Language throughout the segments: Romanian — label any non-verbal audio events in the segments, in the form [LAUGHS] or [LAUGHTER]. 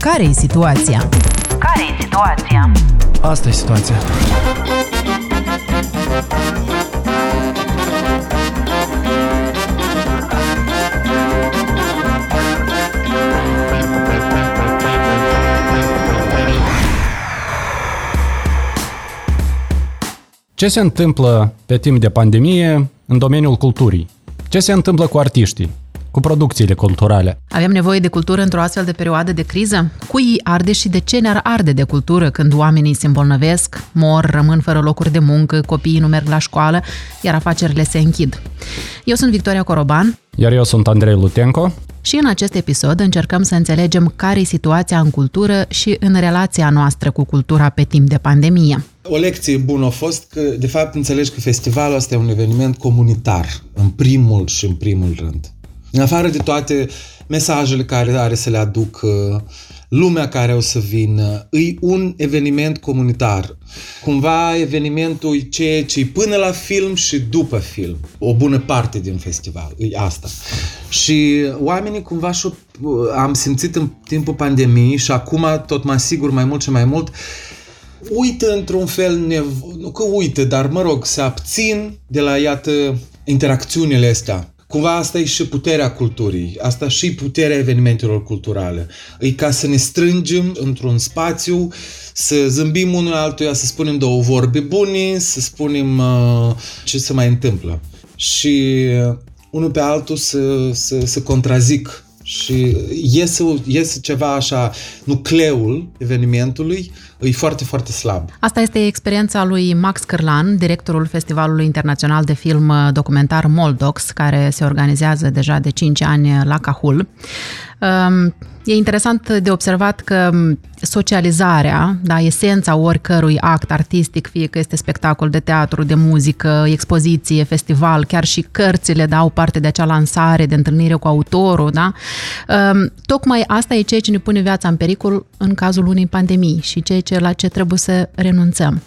Care e situația? Care e situația? Asta e situația. Ce se întâmplă pe timp de pandemie în domeniul culturii? Ce se întâmplă cu artiștii? Cu producțiile culturale? Avem nevoie de cultură într-o astfel de perioadă de criză? Cui arde și de ce ne-ar arde de cultură când oamenii se îmbolnăvesc, mor, rămân fără locuri de muncă, copiii nu merg la școală, iar afacerile se închid? Eu sunt Victoria Coroban. Iar eu sunt Andrei Lutenco. Și în acest episod încercăm să înțelegem care e situația în cultură și în relația noastră cu cultura pe timp de pandemie. O lecție bună a fost că, de fapt, înțelegi că festivalul ăsta e un eveniment comunitar, în primul și în primul rând. În afară de toate mesajele care are să le aduc lumea care o să vină, e un eveniment comunitar. Cumva evenimentul e ceea ce până la film și după film. O bună parte din festival, e asta. Și oamenii cumva și am simțit în timpul pandemiei și acum tot mai sigur mai mult și mai mult uită într-un fel, nevo- nu că uită, dar mă rog, se abțin de la, iată, interacțiunile astea Cumva asta e și puterea culturii, asta și puterea evenimentelor culturale. E ca să ne strângem într-un spațiu, să zâmbim unul altuia, să spunem două vorbe bune, să spunem uh, ce se mai întâmplă. Și uh, unul pe altul să, să, să contrazic și iese, iese ceva așa, nucleul evenimentului e foarte, foarte slab. Asta este experiența lui Max Cârlan, directorul Festivalului Internațional de Film uh, Documentar Moldox, care se organizează deja de 5 ani la Cahul. Um, e interesant de observat că socializarea, da, esența oricărui act artistic, fie că este spectacol de teatru, de muzică, expoziție, festival, chiar și cărțile dau parte de acea lansare, de întâlnire cu autorul, da? Um, tocmai asta e ceea ce ne pune viața în pericol în cazul unei pandemii și ceea ce la ce trebuie să renunțăm.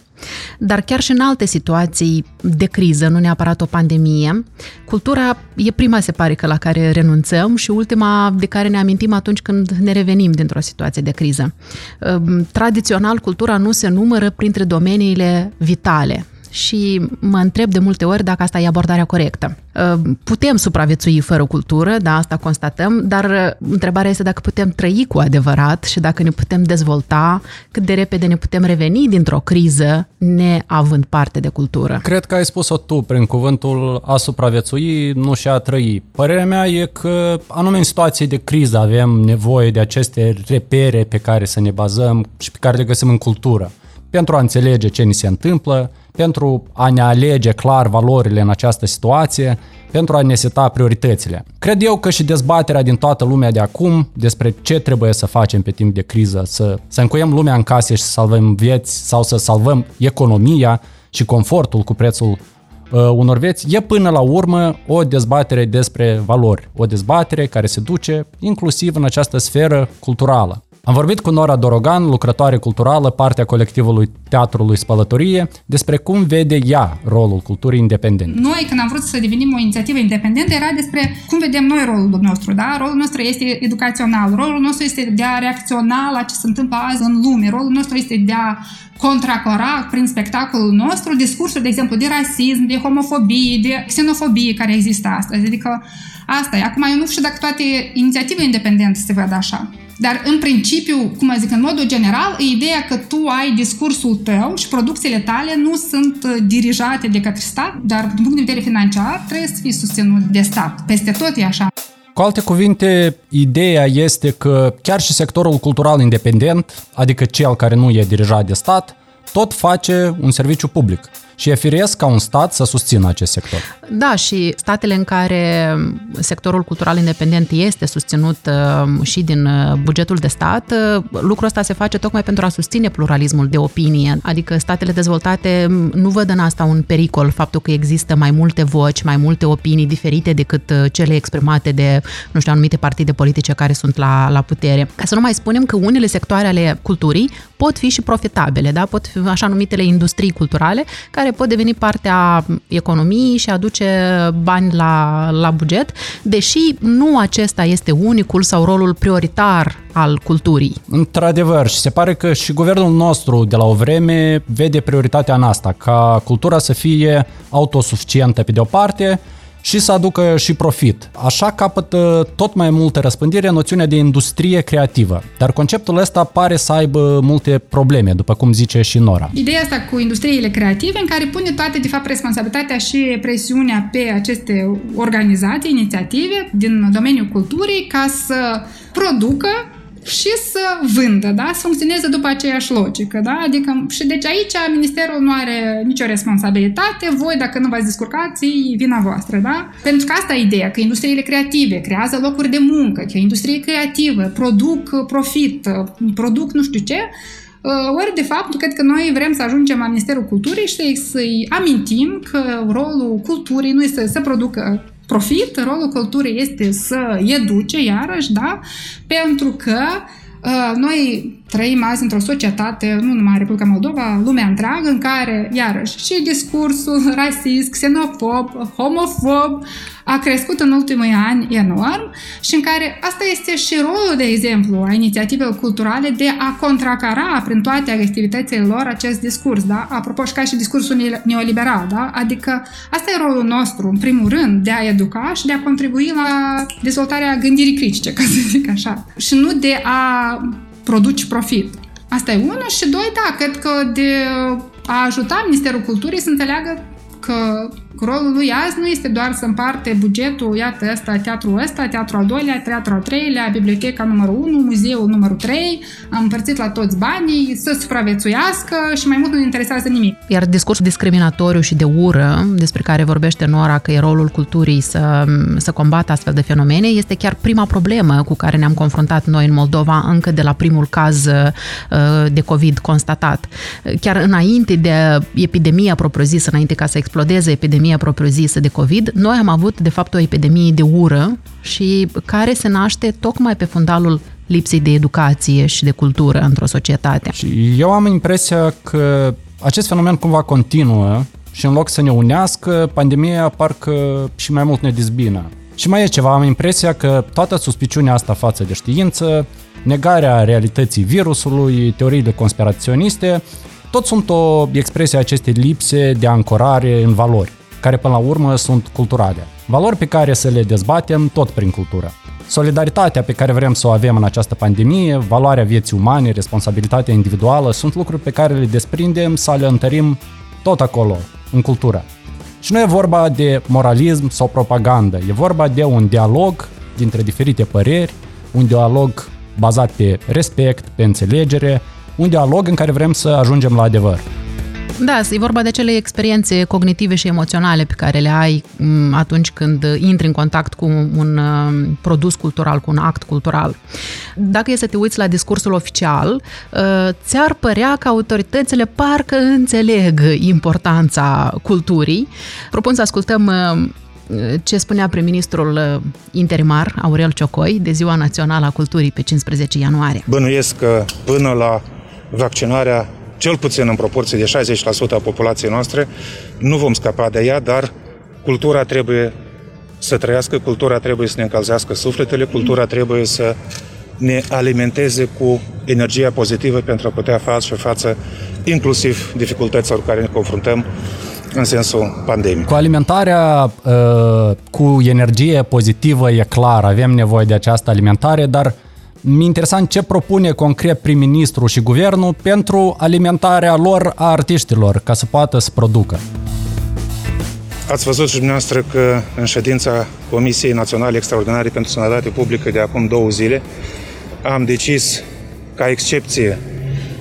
Dar chiar și în alte situații de criză, nu neapărat o pandemie, cultura e prima, se pare că la care renunțăm și ultima de care ne amintim atunci când ne revenim dintr-o situație de criză. Ehm, tradițional, cultura nu se numără printre domeniile vitale și mă întreb de multe ori dacă asta e abordarea corectă. Uh, putem supraviețui fără cultură, da, asta constatăm, dar uh, întrebarea este dacă putem trăi cu adevărat și dacă ne putem dezvolta, cât de repede ne putem reveni dintr-o criză neavând parte de cultură. Cred că ai spus-o tu prin cuvântul a supraviețui, nu și a trăi. Părerea mea e că anume în situații de criză avem nevoie de aceste repere pe care să ne bazăm și pe care le găsim în cultură pentru a înțelege ce ni se întâmplă, pentru a ne alege clar valorile în această situație, pentru a ne seta prioritățile. Cred eu că și dezbaterea din toată lumea de acum despre ce trebuie să facem pe timp de criză, să, să încuiem lumea în case și să salvăm vieți sau să salvăm economia și confortul cu prețul uh, unor vieți, e până la urmă o dezbatere despre valori, o dezbatere care se duce inclusiv în această sferă culturală. Am vorbit cu Nora Dorogan, lucrătoare culturală, partea colectivului Teatrului Spălătorie, despre cum vede ea rolul culturii independente. Noi, când am vrut să devenim o inițiativă independentă, era despre cum vedem noi rolul nostru. Da? Rolul nostru este educațional, rolul nostru este de a reacționa la ce se întâmplă azi în lume, rolul nostru este de a contracora prin spectacolul nostru discursuri, de exemplu, de rasism, de homofobie, de xenofobie care există astăzi. Adică asta e. Acum eu nu știu dacă toate inițiative independente se văd așa. Dar, în principiu, cum zic, în modul general, e ideea că tu ai discursul tău și producțiile tale nu sunt uh, dirijate de către stat, dar, din punct de vedere financiar, trebuie să fie susținut de stat. Peste tot e așa. Cu alte cuvinte, ideea este că chiar și sectorul cultural independent, adică cel care nu e dirijat de stat, tot face un serviciu public și e firesc ca un stat să susțină acest sector. Da, și statele în care sectorul cultural independent este susținut uh, și din uh, bugetul de stat, uh, lucrul ăsta se face tocmai pentru a susține pluralismul de opinie. Adică statele dezvoltate um, nu văd în asta un pericol, faptul că există mai multe voci, mai multe opinii diferite decât cele exprimate de, nu știu, anumite partide politice care sunt la, la putere. Ca să nu mai spunem că unele sectoare ale culturii pot fi și profitabile, da? pot fi așa numitele industrii culturale, care care pot deveni parte a economiei și aduce bani la, la buget, deși nu acesta este unicul sau rolul prioritar al culturii. Într-adevăr, și se pare că și guvernul nostru de la o vreme vede prioritatea în asta, ca cultura să fie autosuficientă pe de o parte, și să aducă și profit. Așa capătă tot mai multă răspândire noțiunea de industrie creativă. Dar conceptul ăsta pare să aibă multe probleme, după cum zice și Nora. Ideea asta cu industriile creative, în care pune toate, de fapt, responsabilitatea și presiunea pe aceste organizații, inițiative din domeniul culturii ca să producă și să vândă, da? să funcționeze după aceeași logică. Da? Adică, și deci aici Ministerul nu are nicio responsabilitate, voi dacă nu v-ați descurcat, e vina voastră. Da? Pentru că asta e ideea, că industriile creative creează locuri de muncă, că industrie creativă produc profit, produc nu știu ce, ori, de fapt, cred că noi vrem să ajungem la Ministerul Culturii și să-i amintim că rolul culturii nu este să producă profit, rolul culturii este să educe, iarăși, da? Pentru că uh, noi trăim azi într-o societate, nu numai Republica Moldova, lumea întreagă, în care, iarăși, și discursul rasist, xenofob, homofob a crescut în ultimii ani enorm și în care asta este și rolul, de exemplu, a inițiativelor culturale de a contracara prin toate activitățile lor acest discurs, da? Apropo, și ca și discursul neoliberal, da? Adică asta e rolul nostru, în primul rând, de a educa și de a contribui la dezvoltarea gândirii critice, ca să zic așa. Și nu de a produci profit. Asta e unul și doi, da, cred că de a ajuta Ministerul Culturii să înțeleagă că rolul lui azi nu este doar să împarte bugetul, iată ăsta, teatrul ăsta, teatrul al doilea, teatrul al treilea, biblioteca numărul 1, muzeul numărul 3, am împărțit la toți banii, să supraviețuiască și mai mult nu interesează nimic. Iar discursul discriminatoriu și de ură, despre care vorbește Nora că e rolul culturii să, să combată astfel de fenomene, este chiar prima problemă cu care ne-am confruntat noi în Moldova încă de la primul caz uh, de COVID constatat. Chiar înainte de epidemia propriu-zisă, înainte ca să explodeze epidemia epidemia propriu-zisă de COVID, noi am avut, de fapt, o epidemie de ură și care se naște tocmai pe fundalul lipsei de educație și de cultură într-o societate. Și eu am impresia că acest fenomen cumva continuă și în loc să ne unească, pandemia parcă și mai mult ne dezbină. Și mai e ceva, am impresia că toată suspiciunea asta față de știință, negarea realității virusului, teoriile conspiraționiste, tot sunt o expresie a acestei lipse de ancorare în valori care până la urmă sunt culturale. Valori pe care să le dezbatem tot prin cultură. Solidaritatea pe care vrem să o avem în această pandemie, valoarea vieții umane, responsabilitatea individuală, sunt lucruri pe care le desprindem să le întărim tot acolo, în cultură. Și nu e vorba de moralism sau propagandă, e vorba de un dialog dintre diferite păreri, un dialog bazat pe respect, pe înțelegere, un dialog în care vrem să ajungem la adevăr. Da, e vorba de acele experiențe cognitive și emoționale pe care le ai mm, atunci când intri în contact cu un mm, produs cultural, cu un act cultural. Dacă e să te uiți la discursul oficial, uh, ți-ar părea că autoritățile parcă înțeleg importanța culturii. Propun să ascultăm uh, ce spunea prim-ministrul uh, interimar, Aurel Ciocoi, de Ziua Națională a Culturii pe 15 ianuarie. Bănuiesc că până la vaccinarea cel puțin în proporție de 60% a populației noastre, nu vom scapa de ea, dar cultura trebuie să trăiască, cultura trebuie să ne încălzească sufletele, cultura trebuie să ne alimenteze cu energia pozitivă pentru a putea face față inclusiv dificultăților cu care ne confruntăm în sensul pandemiei. Cu alimentarea uh, cu energie pozitivă e clar, avem nevoie de această alimentare, dar mi interesant ce propune concret prim-ministru și guvernul pentru alimentarea lor a artiștilor, ca să poată să producă. Ați văzut și dumneavoastră că în ședința Comisiei Naționale Extraordinare pentru Sănătate Publică de acum două zile am decis ca excepție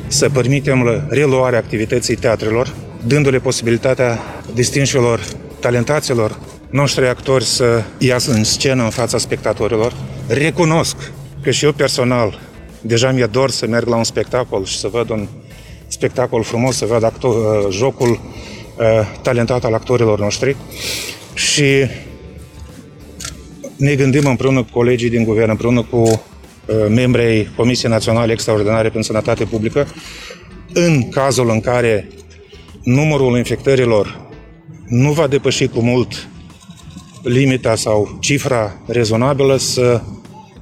să permitem reluarea activității teatrelor, dându-le posibilitatea distinșilor talentaților noștri actori să iasă în scenă în fața spectatorilor. Recunosc că și eu personal deja mi-e dor să merg la un spectacol și să văd un spectacol frumos, să văd actor, uh, jocul uh, talentat al actorilor noștri. Și ne gândim împreună cu colegii din guvern, împreună cu uh, membrii Comisiei Naționale Extraordinare pentru Sănătate Publică, în cazul în care numărul infectărilor nu va depăși cu mult limita sau cifra rezonabilă să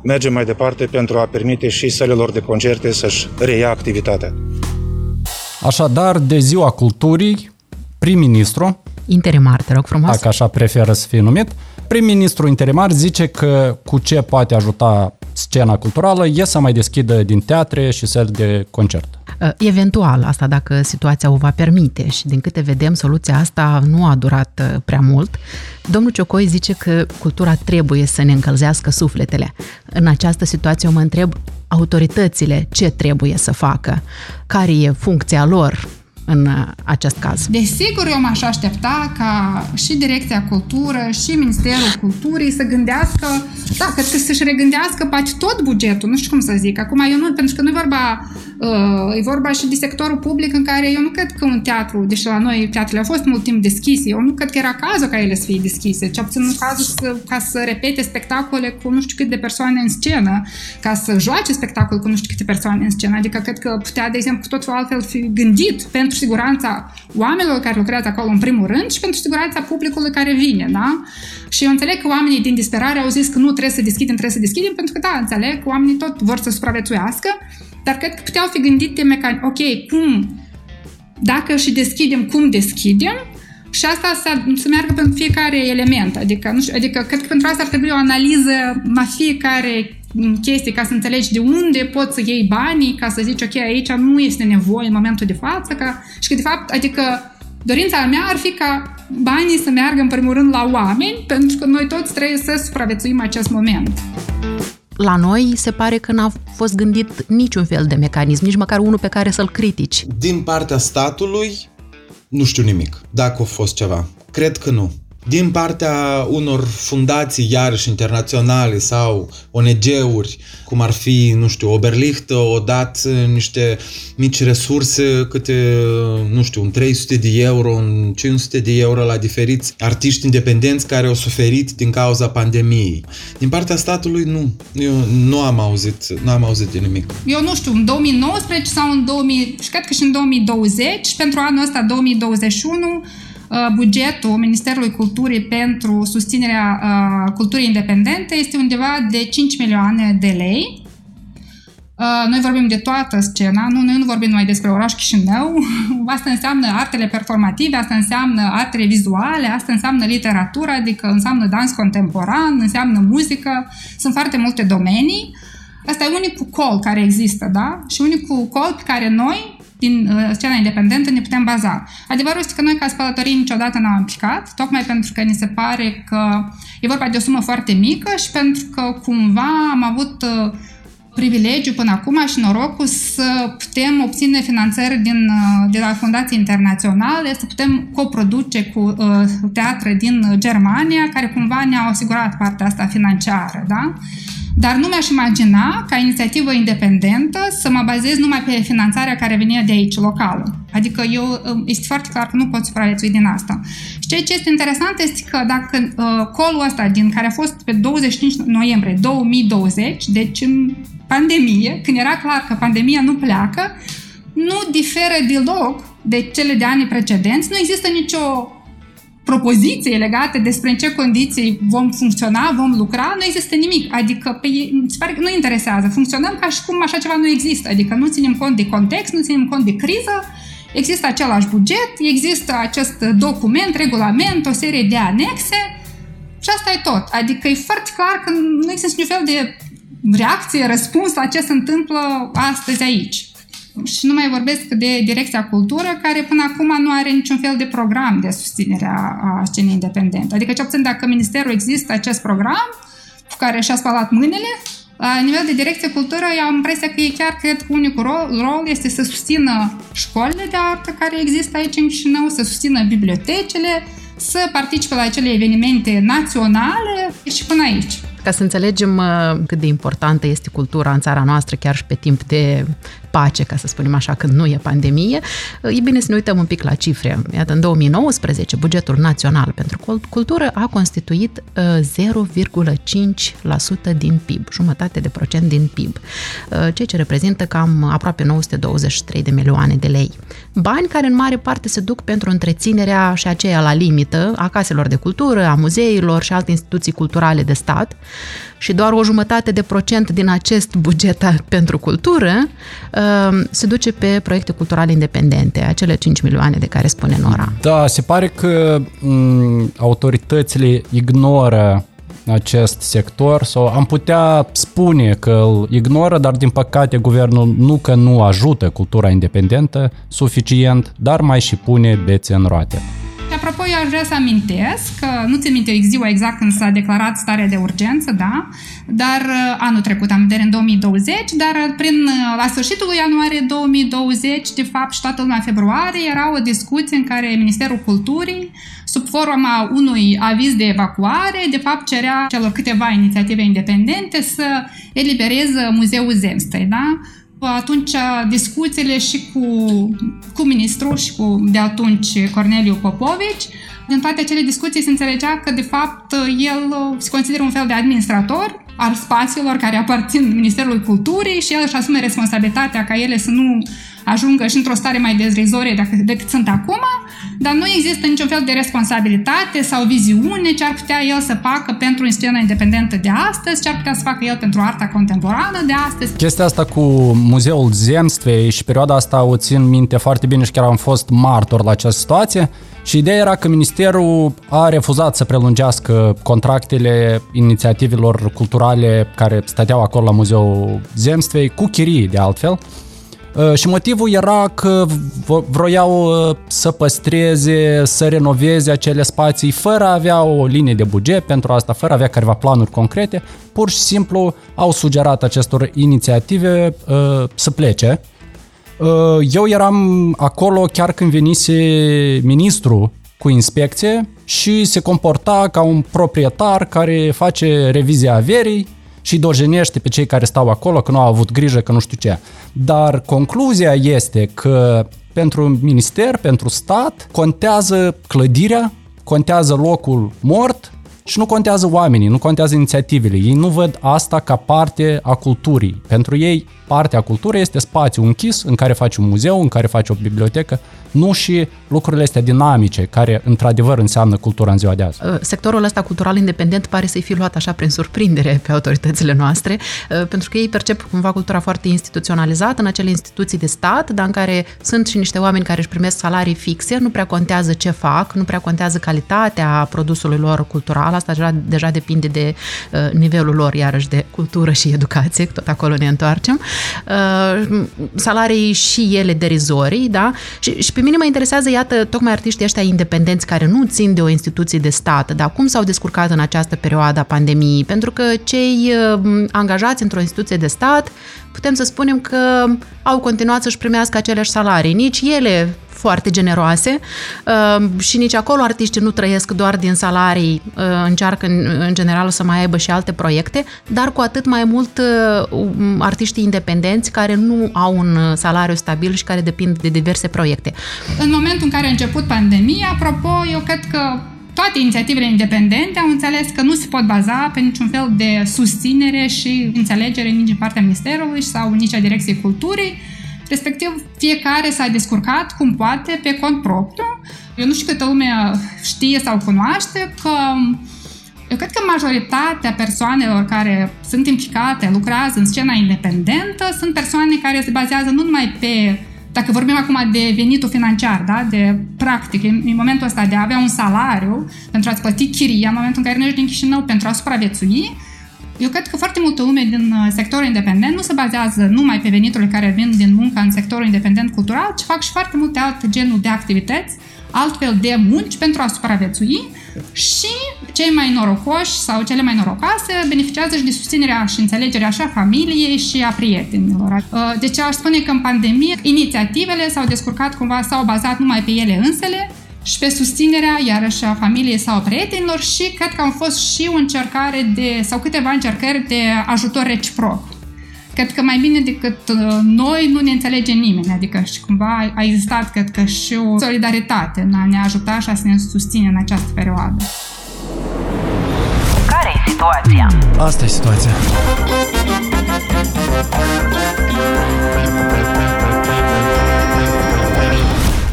mergem mai departe pentru a permite și sălilor de concerte să-și reia activitatea. Așadar, de ziua culturii, prim-ministru, Interimar, te rog frumos. dacă așa preferă să fie numit, prim-ministru interimar zice că cu ce poate ajuta scena culturală e să mai deschidă din teatre și săli de concert. Uh, Eventual, asta dacă situația o va permite și din câte vedem, soluția asta nu a durat uh, prea mult. Domnul Ciocoi zice că cultura trebuie să ne încălzească sufletele. În această situație eu mă întreb autoritățile ce trebuie să facă, care e funcția lor în uh, acest caz. Desigur, eu m-aș aștepta ca și Direcția Cultură și Ministerul Culturii să gândească, da, cred că să-și regândească poate tot bugetul, nu știu cum să zic. Acum eu nu, pentru că nu e vorba, uh, e vorba și de sectorul public în care eu nu cred că un teatru, deși la noi teatrele au fost mult timp deschise, eu nu cred că era cazul ca ele să fie deschise, ce puțin în cazul să, ca să repete spectacole cu nu știu câte persoane în scenă, ca să joace spectacol cu nu știu câte persoane în scenă. Adică cred că putea, de exemplu, cu totul altfel fi gândit pentru siguranța oamenilor care lucrează acolo în primul rând și pentru siguranța publicului care vine, da? Și eu înțeleg că oamenii din disperare au zis că nu trebuie să deschidem, trebuie să deschidem, pentru că da, înțeleg că oamenii tot vor să supraviețuiască, dar cred că puteau fi gândite mecan... ok, cum, dacă și deschidem, cum deschidem, și asta să, să meargă pentru fiecare element. Adică, nu știu, adică cred că pentru asta ar trebui o analiză la fiecare chestie ca să înțelegi de unde poți să iei banii, ca să zici, ok, aici nu este nevoie în momentul de față, ca, și că de fapt, adică dorința mea ar fi ca banii să meargă în primul rând la oameni, pentru că noi toți trebuie să supraviețuim acest moment. La noi se pare că n-a fost gândit niciun fel de mecanism, nici măcar unul pe care să-l critici. Din partea statului, nu știu nimic, dacă a fost ceva. Cred că nu. Din partea unor fundații, iarăși internaționale sau ONG-uri, cum ar fi, nu știu, Oberlicht, o dat niște mici resurse, câte, nu știu, un 300 de euro, un 500 de euro la diferiți artiști independenți care au suferit din cauza pandemiei. Din partea statului, nu. Eu nu am auzit, nu am auzit de nimic. Eu nu știu, în 2019 sau în 2000, și cred că și în 2020, pentru anul ăsta 2021, bugetul Ministerului Culturii pentru susținerea uh, culturii independente este undeva de 5 milioane de lei. Uh, noi vorbim de toată scena, nu, noi nu vorbim numai despre oraș Chișinău. [LAUGHS] Asta înseamnă artele performative, asta înseamnă artele vizuale, asta înseamnă literatură, adică înseamnă dans contemporan, înseamnă muzică. Sunt foarte multe domenii. Asta e unicul col care există, da? Și unicul col pe care noi, din uh, scena independentă ne putem baza. Adevărul este că noi ca spălătorii niciodată n-am aplicat, tocmai pentru că ni se pare că e vorba de o sumă foarte mică și pentru că cumva am avut uh, privilegiu până acum și norocul să putem obține finanțări din, uh, de la fundații internaționale, să putem coproduce cu uh, teatre din Germania, care cumva ne-au asigurat partea asta financiară, da? Dar nu mi-aș imagina, ca inițiativă independentă, să mă bazez numai pe finanțarea care venia de aici, locală. Adică eu, este foarte clar că nu pot supraviețui din asta. Și ceea ce este interesant este că dacă uh, colul ăsta, din care a fost pe 25 noiembrie 2020, deci în pandemie, când era clar că pandemia nu pleacă, nu diferă deloc de cele de ani precedenți, nu există nicio propoziție legate despre în ce condiții vom funcționa, vom lucra, nu există nimic. Adică, pe ei, se pare că nu interesează. Funcționăm ca și cum așa ceva nu există. Adică nu ținem cont de context, nu ținem cont de criză, există același buget, există acest document, regulament, o serie de anexe și asta e tot. Adică e foarte clar că nu există niciun fel de reacție, răspuns la ce se întâmplă astăzi aici. Și nu mai vorbesc de Direcția Cultură, care până acum nu are niciun fel de program de susținere a, a scenei independente. Adică, ce puțin dacă Ministerul există acest program, cu care și-a spălat mâinile, la nivel de direcție cultură, eu am impresia că e chiar cred că unicul rol, rol este să susțină școlile de artă care există aici în Chișinău, să susțină bibliotecile, să participe la acele evenimente naționale și până aici. Ca să înțelegem uh, cât de importantă este cultura în țara noastră, chiar și pe timp de pace, ca să spunem așa, când nu e pandemie, e bine să ne uităm un pic la cifre. Iată, în 2019, bugetul național pentru cultură a constituit 0,5% din PIB, jumătate de procent din PIB, ceea ce reprezintă cam aproape 923 de milioane de lei. Bani care în mare parte se duc pentru întreținerea și aceea la limită a caselor de cultură, a muzeilor și alte instituții culturale de stat și doar o jumătate de procent din acest buget pentru cultură uh, se duce pe proiecte culturale independente, acele 5 milioane de care spune Nora. Da, se pare că m- autoritățile ignoră acest sector sau am putea spune că îl ignoră, dar din păcate guvernul nu că nu ajută cultura independentă suficient, dar mai și pune bețe în roate. Apropo, eu aș vrea să amintesc că nu țin minte ziua exact când s-a declarat starea de urgență, da, dar uh, anul trecut, am vedere în 2020, dar uh, prin, uh, la sfârșitul lui ianuarie 2020, de fapt, și toată luna februarie, era o discuție în care Ministerul Culturii, sub forma unui aviz de evacuare, de fapt cerea celor câteva inițiative independente să elibereze Muzeul Zemstei, da? Atunci discuțiile și cu, cu ministrul și cu de atunci Corneliu Popovici, din toate acele discuții se înțelegea că de fapt el se consideră un fel de administrator al spațiilor care aparțin Ministerului Culturii și el își asume responsabilitatea ca ele să nu ajungă și într-o stare mai dezrizorie decât sunt acum, dar nu există niciun fel de responsabilitate sau viziune ce ar putea el să facă pentru scena independentă de astăzi, ce ar putea să facă el pentru arta contemporană de astăzi. Chestia asta cu Muzeul Zemstvei și perioada asta o țin minte foarte bine și chiar am fost martor la această situație. Și ideea era că ministerul a refuzat să prelungească contractele inițiativelor culturale care stăteau acolo la Muzeul Zemstvei, cu chirii de altfel, Uh, și motivul era că vroiau uh, să păstreze, să renoveze acele spații fără a avea o linie de buget pentru asta, fără a avea careva planuri concrete, pur și simplu au sugerat acestor inițiative uh, să plece. Eu eram acolo chiar când venise ministru cu inspecție și se comporta ca un proprietar care face revizia averii și dojenește pe cei care stau acolo că nu au avut grijă, că nu știu ce. Dar concluzia este că pentru minister, pentru stat, contează clădirea, contează locul mort și nu contează oamenii, nu contează inițiativele. Ei nu văd asta ca parte a culturii. Pentru ei, partea culturii este spațiu închis în care faci un muzeu, în care faci o bibliotecă, nu și lucrurile astea dinamice, care într-adevăr înseamnă cultura în ziua de azi. Uh, sectorul ăsta cultural independent pare să-i fi luat așa prin surprindere pe autoritățile noastre, uh, pentru că ei percep cumva cultura foarte instituționalizată în acele instituții de stat, dar în care sunt și niște oameni care își primesc salarii fixe, nu prea contează ce fac, nu prea contează calitatea produsului lor cultural, asta deja, deja depinde de uh, nivelul lor, iarăși, de cultură și educație, tot acolo ne întoarcem. Salarii și ele derizorii, da? Și, și pe mine mă interesează, iată, tocmai artiștii ăștia independenți care nu țin de o instituție de stat, dar cum s-au descurcat în această perioadă a pandemiei? Pentru că cei uh, angajați într-o instituție de stat, putem să spunem că au continuat să-și primească aceleași salarii. Nici ele foarte generoase uh, și nici acolo artiștii nu trăiesc doar din salarii, uh, încearcă în general să mai aibă și alte proiecte, dar cu atât mai mult um, artiștii independenți care nu au un salariu stabil și care depind de diverse proiecte. În momentul în care a început pandemia, apropo, eu cred că toate inițiativele independente au înțeles că nu se pot baza pe niciun fel de susținere și înțelegere nici din partea Ministerului sau nici a Direcției Culturii, Respectiv, fiecare s-a descurcat cum poate pe cont propriu. Eu nu știu câtă lume știe sau cunoaște că eu cred că majoritatea persoanelor care sunt implicate, lucrează în scena independentă, sunt persoane care se bazează nu numai pe, dacă vorbim acum de venitul financiar, da? de practic, în, în momentul ăsta de a avea un salariu pentru a-ți plăti chiria, în momentul în care mergi din Chișinău pentru a supraviețui, eu cred că foarte multă lume din uh, sectorul independent nu se bazează numai pe veniturile care vin din munca în sectorul independent cultural, ci fac și foarte multe alte genuri de activități, altfel de munci pentru a supraviețui și cei mai norocoși sau cele mai norocoase beneficiază și de susținerea și înțelegerea și a familiei și a prietenilor. Uh, deci aș spune că în pandemie inițiativele s-au descurcat cumva, s-au bazat numai pe ele însele, și pe susținerea, iarăși, a familiei sau prietenilor și cred că au fost și o încercare de, sau câteva încercări de ajutor reciproc. Cred că mai bine decât uh, noi nu ne înțelege nimeni, adică și cumva a existat, cred că, și o solidaritate în a ne ajuta și a să ne susține în această perioadă. Care e situația? Asta e situația.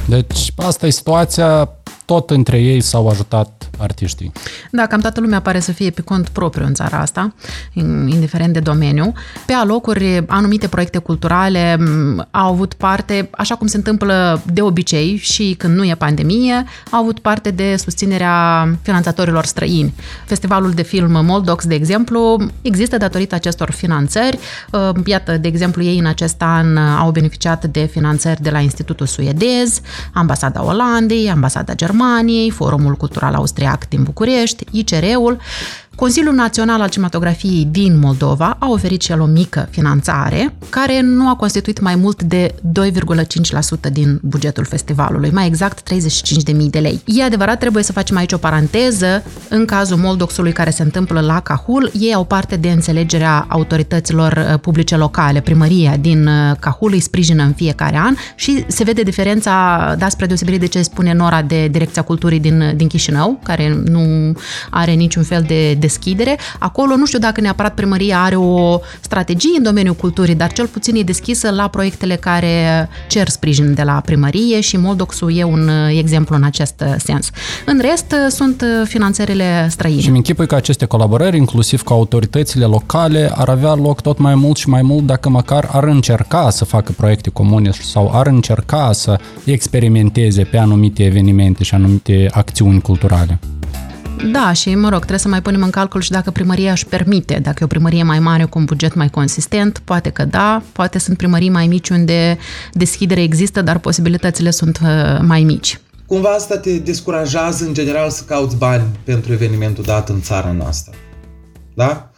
Deci asta e situația, tot între ei s-au ajutat artiștii. Da, cam toată lumea pare să fie pe cont propriu în țara asta, indiferent de domeniu. Pe alocuri, anumite proiecte culturale au avut parte, așa cum se întâmplă de obicei și când nu e pandemie, au avut parte de susținerea finanțatorilor străini. Festivalul de film Moldox, de exemplu, există datorită acestor finanțări. Uh, iată, de exemplu, ei în acest an au beneficiat de finanțări de la Institutul Suedez, Ambasada Olandei, Ambasada Germaniei, Forumul Cultural Austriac Austriac din București, ICR-ul, Consiliul Național al Cinematografiei din Moldova a oferit și el o mică finanțare, care nu a constituit mai mult de 2,5% din bugetul festivalului, mai exact 35.000 de lei. E adevărat, trebuie să facem aici o paranteză. În cazul Moldoxului care se întâmplă la Cahul, ei au parte de înțelegerea autorităților uh, publice locale. Primăria din uh, Cahul îi sprijină în fiecare an și se vede diferența, da, spre deosebire de ce spune Nora de Direcția Culturii din, uh, din Chișinău, care nu are niciun fel de, de deschidere. Acolo nu știu dacă neapărat primăria are o strategie în domeniul culturii, dar cel puțin e deschisă la proiectele care cer sprijin de la primărie și Moldoxul e un uh, exemplu în acest uh, sens. În rest, uh, sunt finanțările străine. Și mi închipui că aceste colaborări, inclusiv cu autoritățile locale, ar avea loc tot mai mult și mai mult dacă măcar ar încerca să facă proiecte comune sau ar încerca să experimenteze pe anumite evenimente și anumite acțiuni culturale. Da, și mă rog, trebuie să mai punem în calcul și dacă primăria își permite, dacă e o primărie mai mare cu un buget mai consistent, poate că da, poate sunt primării mai mici unde deschidere există, dar posibilitățile sunt uh, mai mici. Cumva asta te descurajează în general să cauți bani pentru evenimentul dat în țara noastră. Da?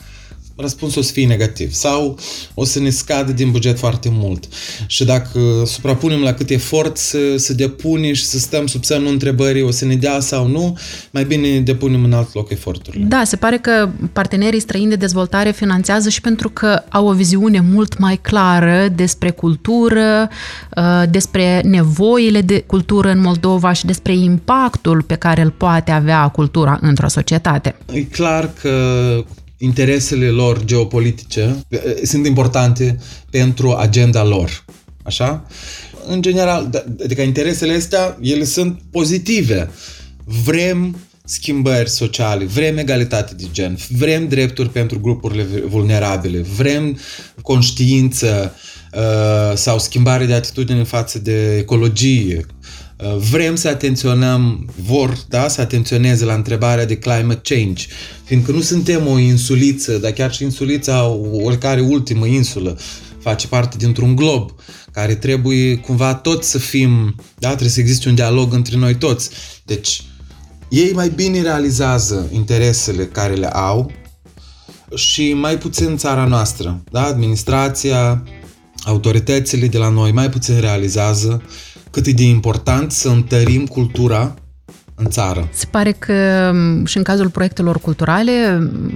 Răspunsul o să fie negativ sau o să ne scadă din buget foarte mult. Și dacă suprapunem la cât efort să, să depune și să stăm sub semnul întrebării o să ne dea sau nu, mai bine depunem în alt loc eforturile. Da, se pare că partenerii străini de dezvoltare finanțează și pentru că au o viziune mult mai clară despre cultură, uh, despre nevoile de cultură în Moldova și despre impactul pe care îl poate avea cultura într-o societate. E clar că interesele lor geopolitice eh, sunt importante pentru agenda lor. Așa? În general, da, adică interesele astea, ele sunt pozitive. Vrem schimbări sociale, vrem egalitate de gen, vrem drepturi pentru grupurile vulnerabile, vrem conștiință uh, sau schimbare de atitudine față de ecologie, Uh, vrem să atenționăm, vor da, să atenționeze la întrebarea de climate change, fiindcă nu suntem o insuliță, dar chiar și insulița, oricare ultimă insulă, face parte dintr-un glob care trebuie cumva tot să fim, da, trebuie să existe un dialog între noi toți. Deci, ei mai bine realizează interesele care le au și mai puțin țara noastră. Da? Administrația, autoritățile de la noi mai puțin realizează cât e de important să întărim cultura în țară. Se pare că și în cazul proiectelor culturale,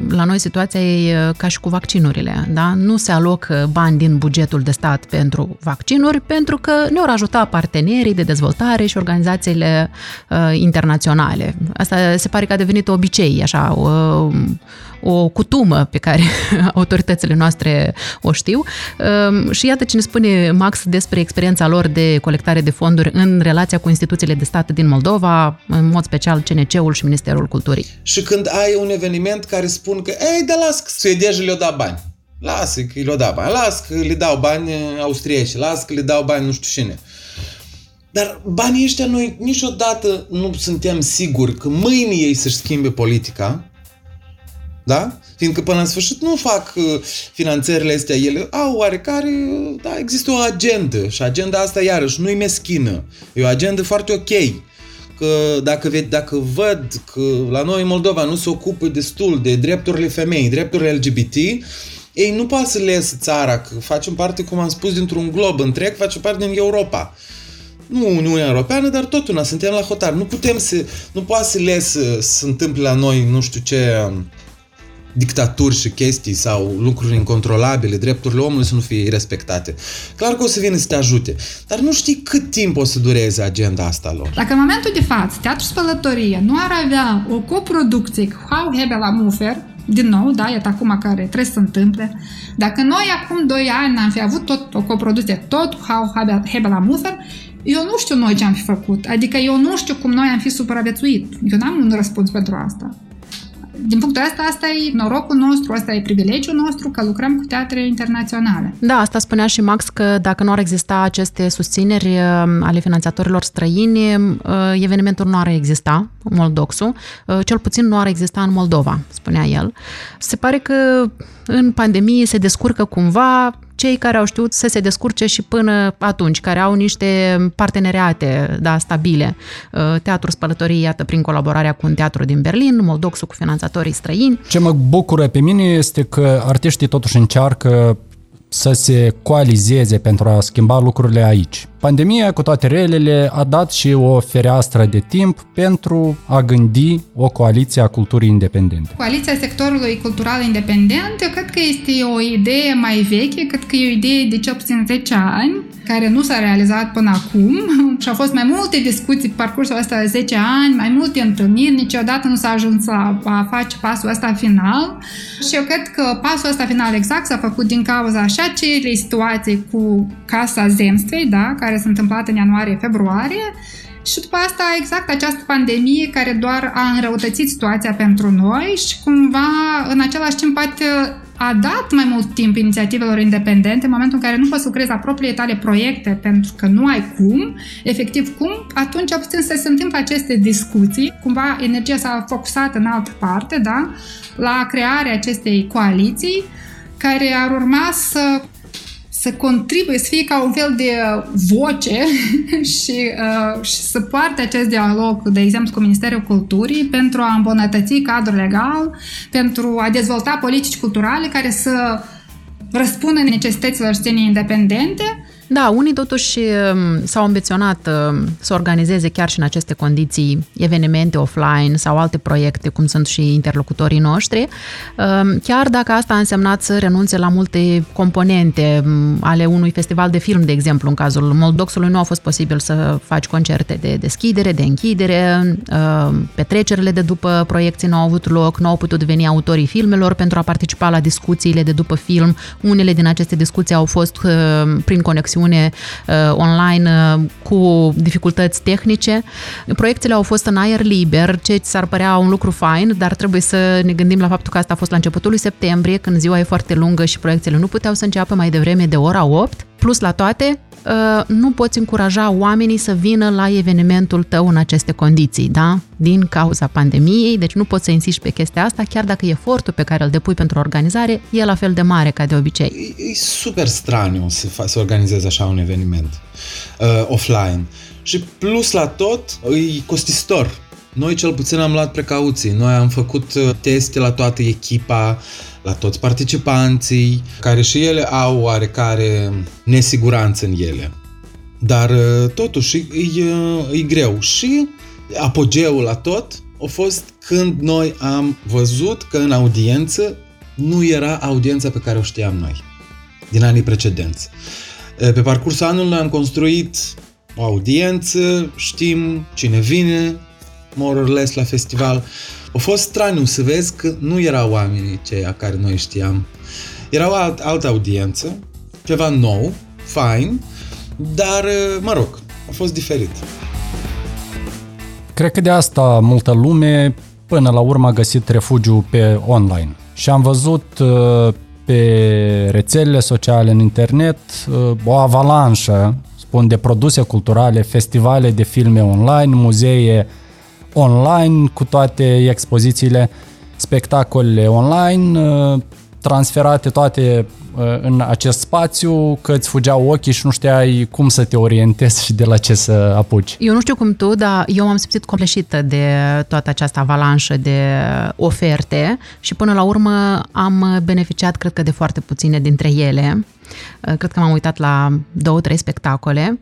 la noi situația e ca și cu vaccinurile. Da? Nu se alocă bani din bugetul de stat pentru vaccinuri, pentru că ne vor ajuta partenerii de dezvoltare și organizațiile uh, internaționale. Asta se pare că a devenit obicei, așa, o, o cutumă pe care [LAUGHS] autoritățile noastre o știu. Um, și iată ce ne spune Max despre experiența lor de colectare de fonduri în relația cu instituțiile de stat din Moldova, în mod special CNC-ul și Ministerul Culturii. Și când ai un eveniment care spun că, ei, de las că suedejii le-au dat bani. Lasă că le-au dat bani. Las că le dau bani austrieci. Las că le dau bani nu știu cine. Dar banii ăștia noi niciodată nu suntem siguri că mâine ei să-și schimbe politica da? Fiindcă până în sfârșit nu fac uh, finanțările astea, ele au oarecare, da, există o agendă și agenda asta iarăși nu-i meschină. E o agendă foarte ok. Că dacă, dacă văd că la noi în Moldova nu se ocupă destul de drepturile femei, drepturile LGBT, ei nu poate să le țara, că facem parte, cum am spus, dintr-un glob întreg, facem parte din Europa nu Uniunea Europeană, dar tot una, suntem la hotar. Nu putem să, nu poate să le să, să întâmple la noi, nu știu ce, dictaturi și chestii sau lucruri incontrolabile, drepturile omului să nu fie respectate. Clar că o să vină să te ajute, dar nu știi cât timp o să dureze agenda asta lor. Dacă în momentul de față Teatru Spălătorie nu ar avea o coproducție cu Hau Hebe la Mufer, din nou, da, e acum care trebuie să se întâmple. Dacă noi acum 2 ani am fi avut tot o coproducție, tot cu Hau Hebe la Mufer, eu nu știu noi ce am fi făcut. Adică eu nu știu cum noi am fi supraviețuit. Eu n-am un răspuns pentru asta din punctul ăsta, asta e norocul nostru, asta e privilegiul nostru că lucrăm cu teatre internaționale. Da, asta spunea și Max că dacă nu ar exista aceste susțineri uh, ale finanțatorilor străini, uh, evenimentul nu ar exista, Moldoxul, uh, cel puțin nu ar exista în Moldova, spunea el. Se pare că în pandemie se descurcă cumva cei care au știut să se descurce și până atunci, care au niște parteneriate da, stabile. Uh, Teatrul Spălătorii, iată, prin colaborarea cu un teatru din Berlin, Moldoxul cu finanțatorii străini. Ce mă bucură pe mine este că artiștii totuși încearcă să se coalizeze pentru a schimba lucrurile aici. Pandemia, cu toate relele, a dat și o fereastră de timp pentru a gândi o coaliție a culturii independente. Coaliția sectorului cultural independent, eu cred că este o idee mai veche, cred că e o idee de cel puțin 10 ani, care nu s-a realizat până acum [LAUGHS] și au fost mai multe discuții pe parcursul ăsta de 10 ani, mai multe întâlniri, niciodată nu s-a ajuns la a face pasul ăsta final și eu cred că pasul ăsta final exact s-a făcut din cauza așa acelei situații cu Casa Zemstvei, da, care s-a întâmplat în ianuarie-februarie și după asta exact această pandemie care doar a înrăutățit situația pentru noi și cumva în același timp poate a dat mai mult timp inițiativelor independente. În momentul în care nu poți să lucrezi la propriile tale proiecte pentru că nu ai cum, efectiv cum, atunci puțin să se întâmplă aceste discuții, cumva energia s-a focusat în altă parte, da, la crearea acestei coaliții care ar urma să să contribuie, să fie ca un fel de voce [LAUGHS] și, uh, și să poarte acest dialog, de exemplu, cu Ministerul Culturii pentru a îmbunătăți cadrul legal, pentru a dezvolta politici culturale care să răspundă necesităților scenei independente da, unii totuși um, s-au ambiționat um, să organizeze chiar și în aceste condiții evenimente offline sau alte proiecte, cum sunt și interlocutorii noștri, um, chiar dacă asta a însemnat să renunțe la multe componente ale unui festival de film, de exemplu, în cazul Moldoxului nu a fost posibil să faci concerte de deschidere, de închidere, petrecerile de după proiecții nu au avut loc, nu au putut veni autorii filmelor pentru a participa la discuțiile de după film. Unele din aceste discuții au fost prin conexiune conexiune uh, online uh, cu dificultăți tehnice. Proiecțiile au fost în aer liber, ce ți s-ar părea un lucru fain, dar trebuie să ne gândim la faptul că asta a fost la începutul lui septembrie, când ziua e foarte lungă și proiecțiile nu puteau să înceapă mai devreme de ora 8. Plus la toate, Uh, nu poți încuraja oamenii să vină la evenimentul tău în aceste condiții, da? Din cauza pandemiei, deci nu poți să insisti pe chestia asta, chiar dacă efortul pe care îl depui pentru organizare e la fel de mare ca de obicei. E, e super straniu să, fa- să organizezi așa un eveniment uh, offline. Și plus la tot, e costisitor. Noi cel puțin am luat precauții. Noi am făcut uh, teste la toată echipa, la toți participanții, care și ele au oarecare nesiguranță în ele. Dar uh, totuși e, e, e greu. Și apogeul la tot a fost când noi am văzut că în audiență nu era audiența pe care o știam noi din anii precedenți. Uh, pe parcursul anului am construit o audiență, știm cine vine, more or less la festival. A fost straniu să vezi că nu erau oamenii ceia care noi știam. Era o alt, altă audiență, ceva nou, fain, dar, mă rog, a fost diferit. Cred că de asta multă lume până la urmă a găsit refugiu pe online. Și am văzut uh, pe rețelele sociale, în internet, uh, o avalanșă, spun, de produse culturale, festivale de filme online, muzee online cu toate expozițiile, spectacolele online, uh, transferate toate uh, în acest spațiu, că îți fugeau ochii și nu știai cum să te orientezi și de la ce să apuci. Eu nu știu cum tu, dar eu m-am simțit compleșită de toată această avalanșă de oferte și până la urmă am beneficiat, cred că, de foarte puține dintre ele. Uh, cred că m-am uitat la două, trei spectacole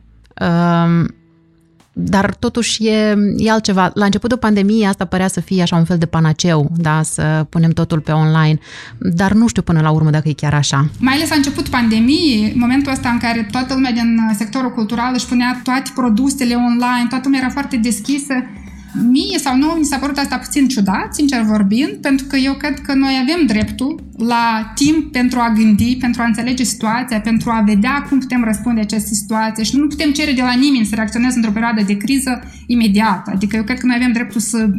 dar totuși e, e altceva. La începutul pandemiei asta părea să fie așa un fel de panaceu, da, să punem totul pe online, dar nu știu până la urmă dacă e chiar așa. Mai ales la început pandemiei, momentul ăsta în care toată lumea din sectorul cultural își punea toate produsele online, toată lumea era foarte deschisă, Mie sau nu mi s-a părut asta puțin ciudat, sincer vorbind, pentru că eu cred că noi avem dreptul la timp pentru a gândi, pentru a înțelege situația, pentru a vedea cum putem răspunde aceste situații și nu putem cere de la nimeni să reacționeze într-o perioadă de criză imediată. Adică eu cred că noi avem dreptul să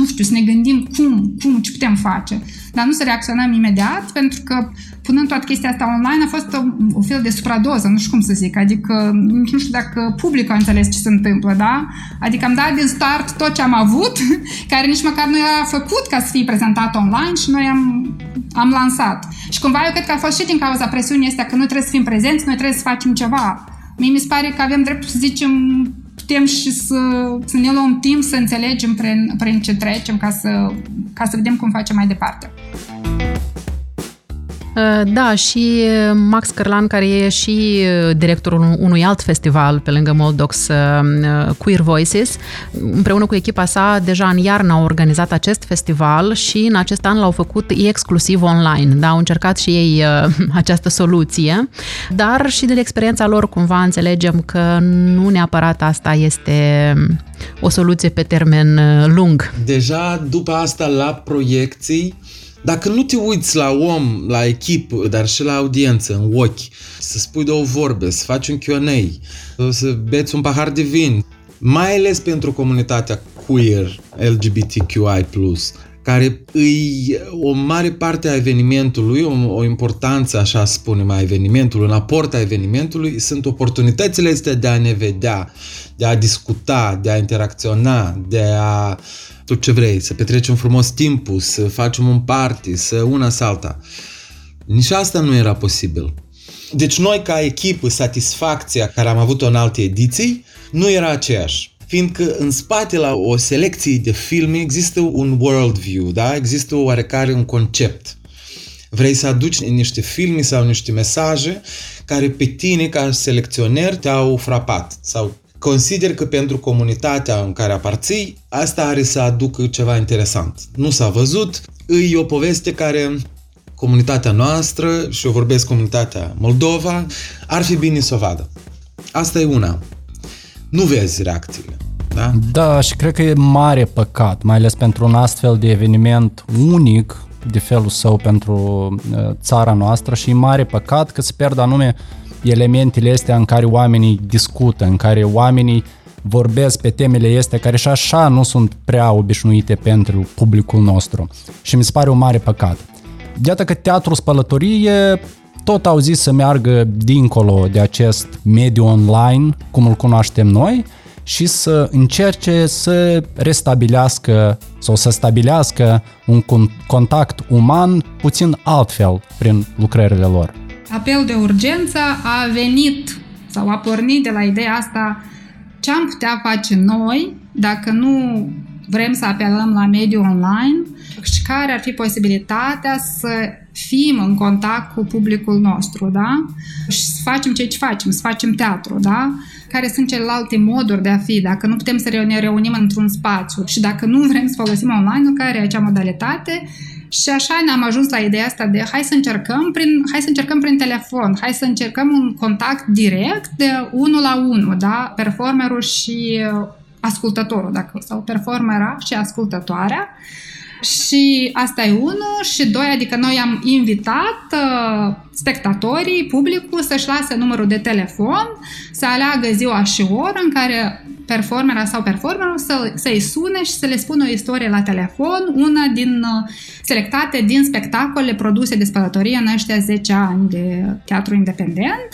nu știu, să ne gândim cum, cum, ce putem face. Dar nu să reacționăm imediat, pentru că punând toată chestia asta online a fost o, o fel de supradoză, nu știu cum să zic, adică nu știu dacă publicul a înțeles ce se întâmplă, da? Adică am dat din start tot ce am avut, [LAUGHS] care nici măcar nu era făcut ca să fie prezentat online și noi am, am lansat. Și cumva eu cred că a fost și din cauza presiunii astea că noi trebuie să fim prezenți, noi trebuie să facem ceva. Mie mi se pare că avem dreptul să zicem putem și să, să ne luăm timp să înțelegem prin, prin ce trecem ca să, ca să vedem cum facem mai departe. Uh, da, și uh, Max Cărlan, care e și uh, directorul unui alt festival pe lângă Moldox, Queer Voices, împreună cu echipa sa, deja în iarnă au organizat acest festival și în acest an l-au făcut exclusiv online. Da, au încercat și ei [LAUGHS] această soluție, dar și de experiența lor cumva înțelegem că nu neapărat asta este um, o soluție pe termen lung. Deja după asta la proiecții dacă nu te uiți la om, la echipă, dar și la audiență, în ochi, să spui două vorbe, să faci un Q&A, să beți un pahar de vin, mai ales pentru comunitatea queer, LGBTQI+, care îi o mare parte a evenimentului, o, o importanță, așa spunem, a evenimentului, un aport a evenimentului, sunt oportunitățile astea de a ne vedea, de a discuta, de a interacționa, de a tot ce vrei, să petrecem frumos timpul, să facem un party, să una să alta. Nici asta nu era posibil. Deci noi ca echipă, satisfacția care am avut-o în alte ediții, nu era aceeași. Fiindcă în spate la o selecție de filme există un worldview, da? Există oarecare un concept. Vrei să aduci niște filme sau niște mesaje care pe tine ca selecționer te-au frapat sau consider că pentru comunitatea în care aparții, asta are să aducă ceva interesant. Nu s-a văzut, e o poveste care comunitatea noastră, și eu vorbesc comunitatea Moldova, ar fi bine să o vadă. Asta e una. Nu vezi reacțiile. Da? da, și cred că e mare păcat, mai ales pentru un astfel de eveniment unic de felul său pentru uh, țara noastră și e mare păcat că se pierd anume elementele astea în care oamenii discută, în care oamenii vorbesc pe temele astea care și așa nu sunt prea obișnuite pentru publicul nostru. Și mi se pare un mare păcat. Iată că teatru spălătorie tot au zis să meargă dincolo de acest mediu online, cum îl cunoaștem noi, și să încerce să restabilească sau să stabilească un contact uman puțin altfel prin lucrările lor. Apel de urgență a venit sau a pornit de la ideea asta ce am putea face noi dacă nu vrem să apelăm la mediul online și care ar fi posibilitatea să fim în contact cu publicul nostru, da? Și să facem ce facem, să facem teatru, da? Care sunt celelalte moduri de a fi, dacă nu putem să ne reunim într-un spațiu și dacă nu vrem să folosim online, care e acea modalitate, și așa ne-am ajuns la ideea asta de hai să încercăm prin, hai să încercăm prin telefon, hai să încercăm un contact direct de unul la unul, da? Performerul și uh, ascultătorul, dacă, sau performera și ascultătoarea. Și asta e unul și doi, adică noi am invitat uh, spectatorii, publicul să-și lase numărul de telefon, să aleagă ziua și oră în care performera sau performerul să, să-i sune și să le spună o istorie la telefon, una din uh, selectate din spectacole produse de spălătorie în ăștia 10 ani de teatru independent.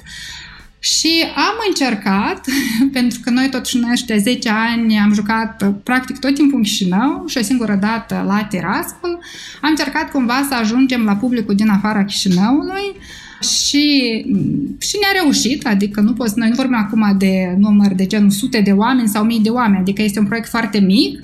Și am încercat, [LAUGHS] pentru că noi totuși în ăștia 10 ani am jucat uh, practic tot timpul în Chișinău și o singură dată la Tiraspol, am încercat cumva să ajungem la publicul din afara Chișinăului și, și ne-a reușit, adică nu poți, noi nu vorbim acum de număr de genul sute de oameni sau mii de oameni, adică este un proiect foarte mic,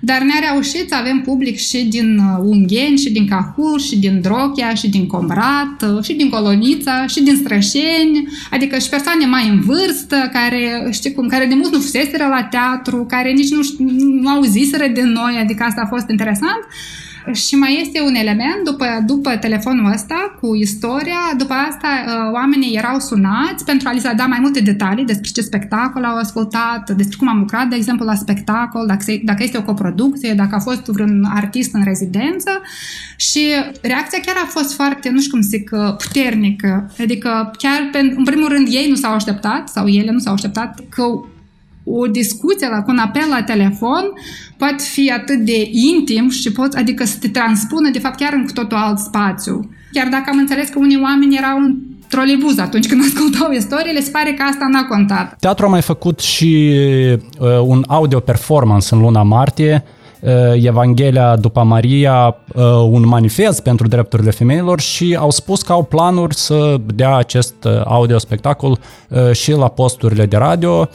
dar ne-a reușit să avem public și din uh, Ungheni, și din Cahul, și din Drochia, și din Combrat, uh, și din Colonița, și din Strășeni, adică și persoane mai în vârstă, care, știi cum, care de mult nu fuseseră la teatru, care nici nu, nu auziseră de noi, adică asta a fost interesant. Și mai este un element, după, după telefonul ăsta, cu istoria, după asta uh, oamenii erau sunați pentru a li se da mai multe detalii despre ce spectacol au ascultat, despre cum am lucrat, de exemplu, la spectacol, dacă, dacă este o coproducție, dacă a fost vreun artist în rezidență și reacția chiar a fost foarte, nu știu cum zic, uh, puternică. Adică chiar, în primul rând, ei nu s-au așteptat sau ele nu s-au așteptat că o discuție, la, cu un apel la telefon poate fi atât de intim și pot, adică să te transpună, de fapt, chiar în cu totul alt spațiu. Chiar dacă am înțeles că unii oameni erau în trolebuz atunci când [LAUGHS] ascultau istoriile, se pare că asta n-a contat. Teatru a mai făcut și uh, un audio performance în luna martie, uh, Evanghelia după Maria, uh, un manifest pentru drepturile femeilor și au spus că au planuri să dea acest uh, audio spectacol uh, și la posturile de radio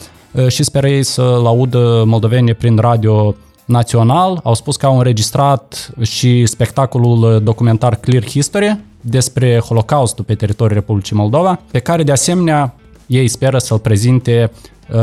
și speră ei să-l audă moldovenii prin radio național. Au spus că au înregistrat și spectacolul documentar Clear History despre Holocaustul pe teritoriul Republicii Moldova, pe care de asemenea ei speră să-l prezinte uh,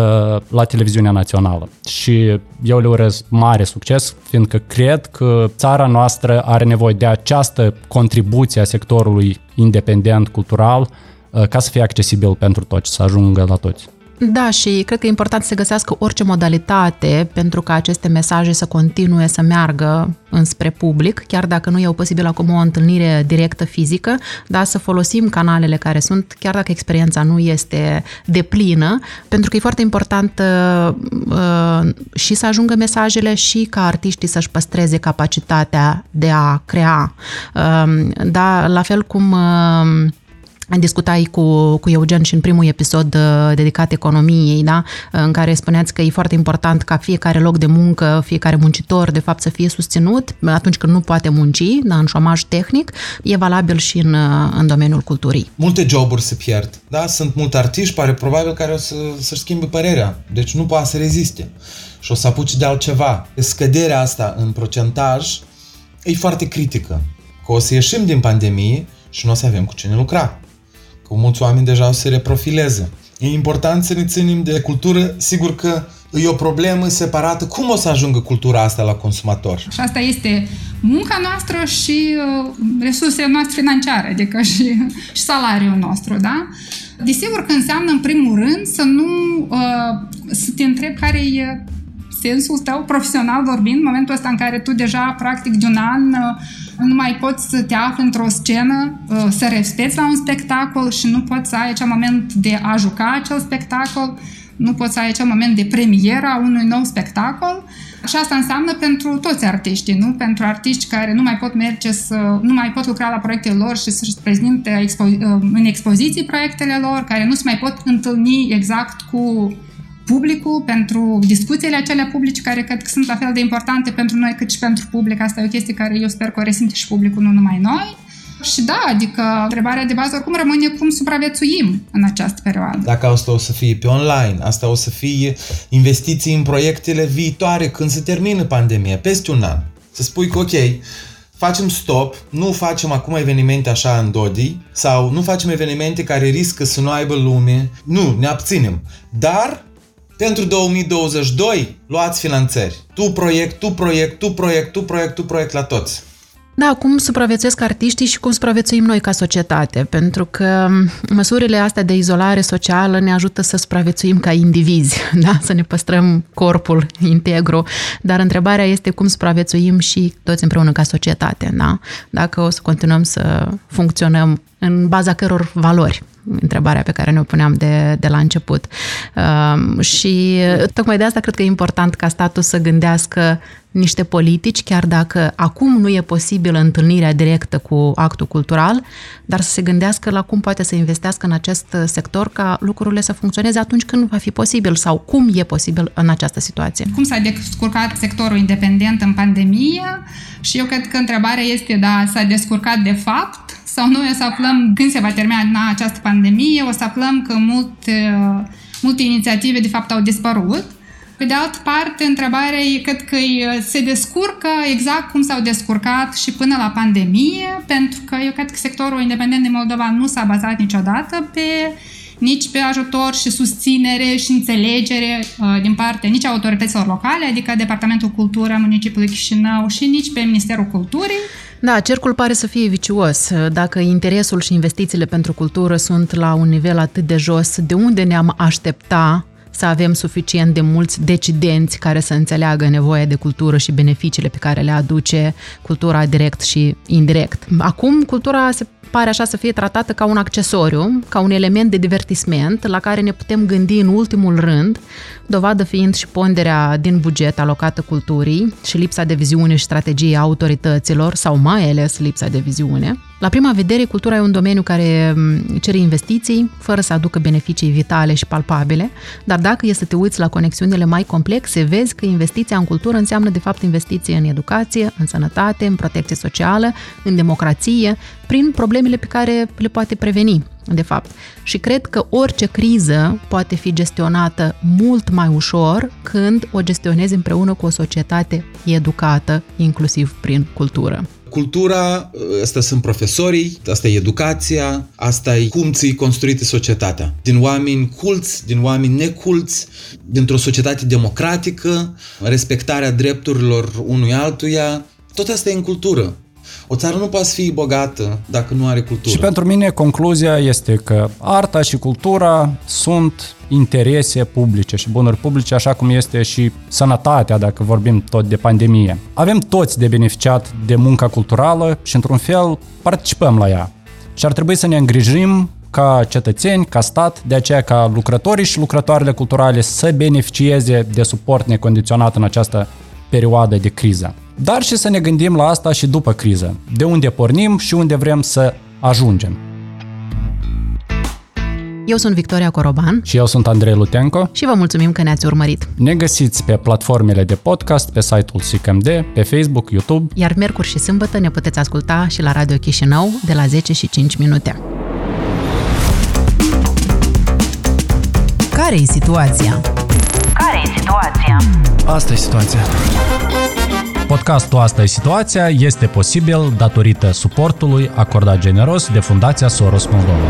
la televiziunea națională. Și eu le urez mare succes, fiindcă cred că țara noastră are nevoie de această contribuție a sectorului independent cultural uh, ca să fie accesibil pentru toți, să ajungă la toți. Da, și cred că e important să se găsească orice modalitate pentru ca aceste mesaje să continue să meargă înspre public, chiar dacă nu e posibil acum o întâlnire directă fizică, dar să folosim canalele care sunt, chiar dacă experiența nu este deplină, pentru că e foarte important uh, uh, și să ajungă mesajele și ca artiștii să-și păstreze capacitatea de a crea. Uh, da, la fel cum uh, discutai cu, cu Eugen și în primul episod uh, dedicat economiei, da? în care spuneați că e foarte important ca fiecare loc de muncă, fiecare muncitor, de fapt, să fie susținut atunci când nu poate munci, da? în șomaj tehnic, e valabil și în, uh, în domeniul culturii. Multe joburi se pierd, da? Sunt multe artiști, pare probabil, care o să, să-și schimbe părerea, deci nu poate să reziste și o să apuce de altceva. Scăderea asta în procentaj e foarte critică, că o să ieșim din pandemie și nu o să avem cu cine lucra că mulți oameni deja o să se reprofileze. E important să ne ținem de cultură, sigur că e o problemă separată. Cum o să ajungă cultura asta la consumator? Și asta este munca noastră și uh, resursele noastre financiare, adică și, [LAUGHS] și salariul nostru, da? Desigur că înseamnă, în primul rând, să nu uh, să te întrebi care e sensul tău profesional vorbind, în momentul ăsta în care tu deja, practic, de un an uh, nu mai poți să te afli într-o scenă, uh, să respecti la un spectacol și nu poți să ai acel moment de a juca acel spectacol, nu poți să ai acel moment de premieră a unui nou spectacol. Și asta înseamnă pentru toți artiștii, nu? Pentru artiști care nu mai pot merge să, nu mai pot lucra la proiectele lor și să-și prezinte expo, uh, în expoziții proiectele lor, care nu se mai pot întâlni exact cu publicul, pentru discuțiile acelea publice care cred că sunt la fel de importante pentru noi cât și pentru public. Asta e o chestie care eu sper că o resimte și publicul, nu numai noi. Și da, adică întrebarea de bază oricum rămâne cum supraviețuim în această perioadă. Dacă asta o să fie pe online, asta o să fie investiții în proiectele viitoare când se termină pandemia, peste un an. Să spui că ok, facem stop, nu facem acum evenimente așa în Dodi sau nu facem evenimente care riscă să nu aibă lume. Nu, ne abținem. Dar pentru 2022, luați finanțări. Tu proiect, tu proiect, tu proiect, tu proiect, tu proiect la toți. Da, cum supraviețuiesc artiștii și cum supraviețuim noi ca societate, pentru că măsurile astea de izolare socială ne ajută să supraviețuim ca indivizi, [LAUGHS] da? să ne păstrăm corpul integru, dar întrebarea este cum supraviețuim și toți împreună ca societate, da? dacă o să continuăm să funcționăm în baza căror valori întrebarea pe care ne-o puneam de, de la început. Uh, și tocmai de asta cred că e important ca statul să gândească niște politici, chiar dacă acum nu e posibil întâlnirea directă cu actul cultural, dar să se gândească la cum poate să investească în acest sector ca lucrurile să funcționeze atunci când va fi posibil sau cum e posibil în această situație. Cum s-a descurcat sectorul independent în pandemie și eu cred că întrebarea este, da, s-a descurcat de fapt sau noi o să aflăm când se va termina această pandemie, o să aflăm că multe, multe inițiative de fapt au dispărut Pe de altă parte, întrebarea e cred că se descurcă exact cum s-au descurcat și până la pandemie, pentru că eu cred că sectorul independent din Moldova nu s-a bazat niciodată pe nici pe ajutor și susținere și înțelegere uh, din partea nici autorităților locale, adică Departamentul Cultură Municipiului Chișinău și nici pe Ministerul Culturii. Da, cercul pare să fie vicios. Dacă interesul și investițiile pentru cultură sunt la un nivel atât de jos, de unde ne-am aștepta să avem suficient de mulți decidenți care să înțeleagă nevoia de cultură și beneficiile pe care le aduce cultura direct și indirect. Acum, cultura se pare așa să fie tratată ca un accesoriu, ca un element de divertisment la care ne putem gândi în ultimul rând, dovadă fiind și ponderea din buget alocată culturii și lipsa de viziune și strategie a autorităților, sau mai ales lipsa de viziune. La prima vedere, cultura e un domeniu care mm, cere investiții fără să aducă beneficii vitale și palpabile, dar dacă e să te uiți la conexiunile mai complexe, vezi că investiția în cultură înseamnă de fapt investiție în educație, în sănătate, în protecție socială, în democrație, prin problemele pe care le poate preveni, de fapt. Și cred că orice criză poate fi gestionată mult mai ușor când o gestionezi împreună cu o societate educată, inclusiv prin cultură. Cultura, asta sunt profesorii, asta e educația, asta e cum ți construite societatea. Din oameni culți, din oameni neculți, dintr-o societate democratică, respectarea drepturilor unui altuia, tot asta e în cultură. O țară nu poate fi bogată dacă nu are cultură. Și pentru mine concluzia este că arta și cultura sunt interese publice și bunuri publice, așa cum este și sănătatea, dacă vorbim tot de pandemie. Avem toți de beneficiat de munca culturală și, într-un fel, participăm la ea. Și ar trebui să ne îngrijim ca cetățeni, ca stat, de aceea ca lucrătorii și lucrătoarele culturale să beneficieze de suport necondiționat în această perioadă de criză. Dar și să ne gândim la asta și după criză. De unde pornim și unde vrem să ajungem. Eu sunt Victoria Coroban. Și eu sunt Andrei Lutenco. Și vă mulțumim că ne-ați urmărit. Ne găsiți pe platformele de podcast, pe site-ul SICMD, pe Facebook, YouTube. Iar miercuri și sâmbătă ne puteți asculta și la Radio Chișinău de la 10 și 5 minute. Care e situația? Care e situația? Asta e situația. Podcastul Asta e situația este posibil datorită suportului acordat generos de Fundația Soros Moldova.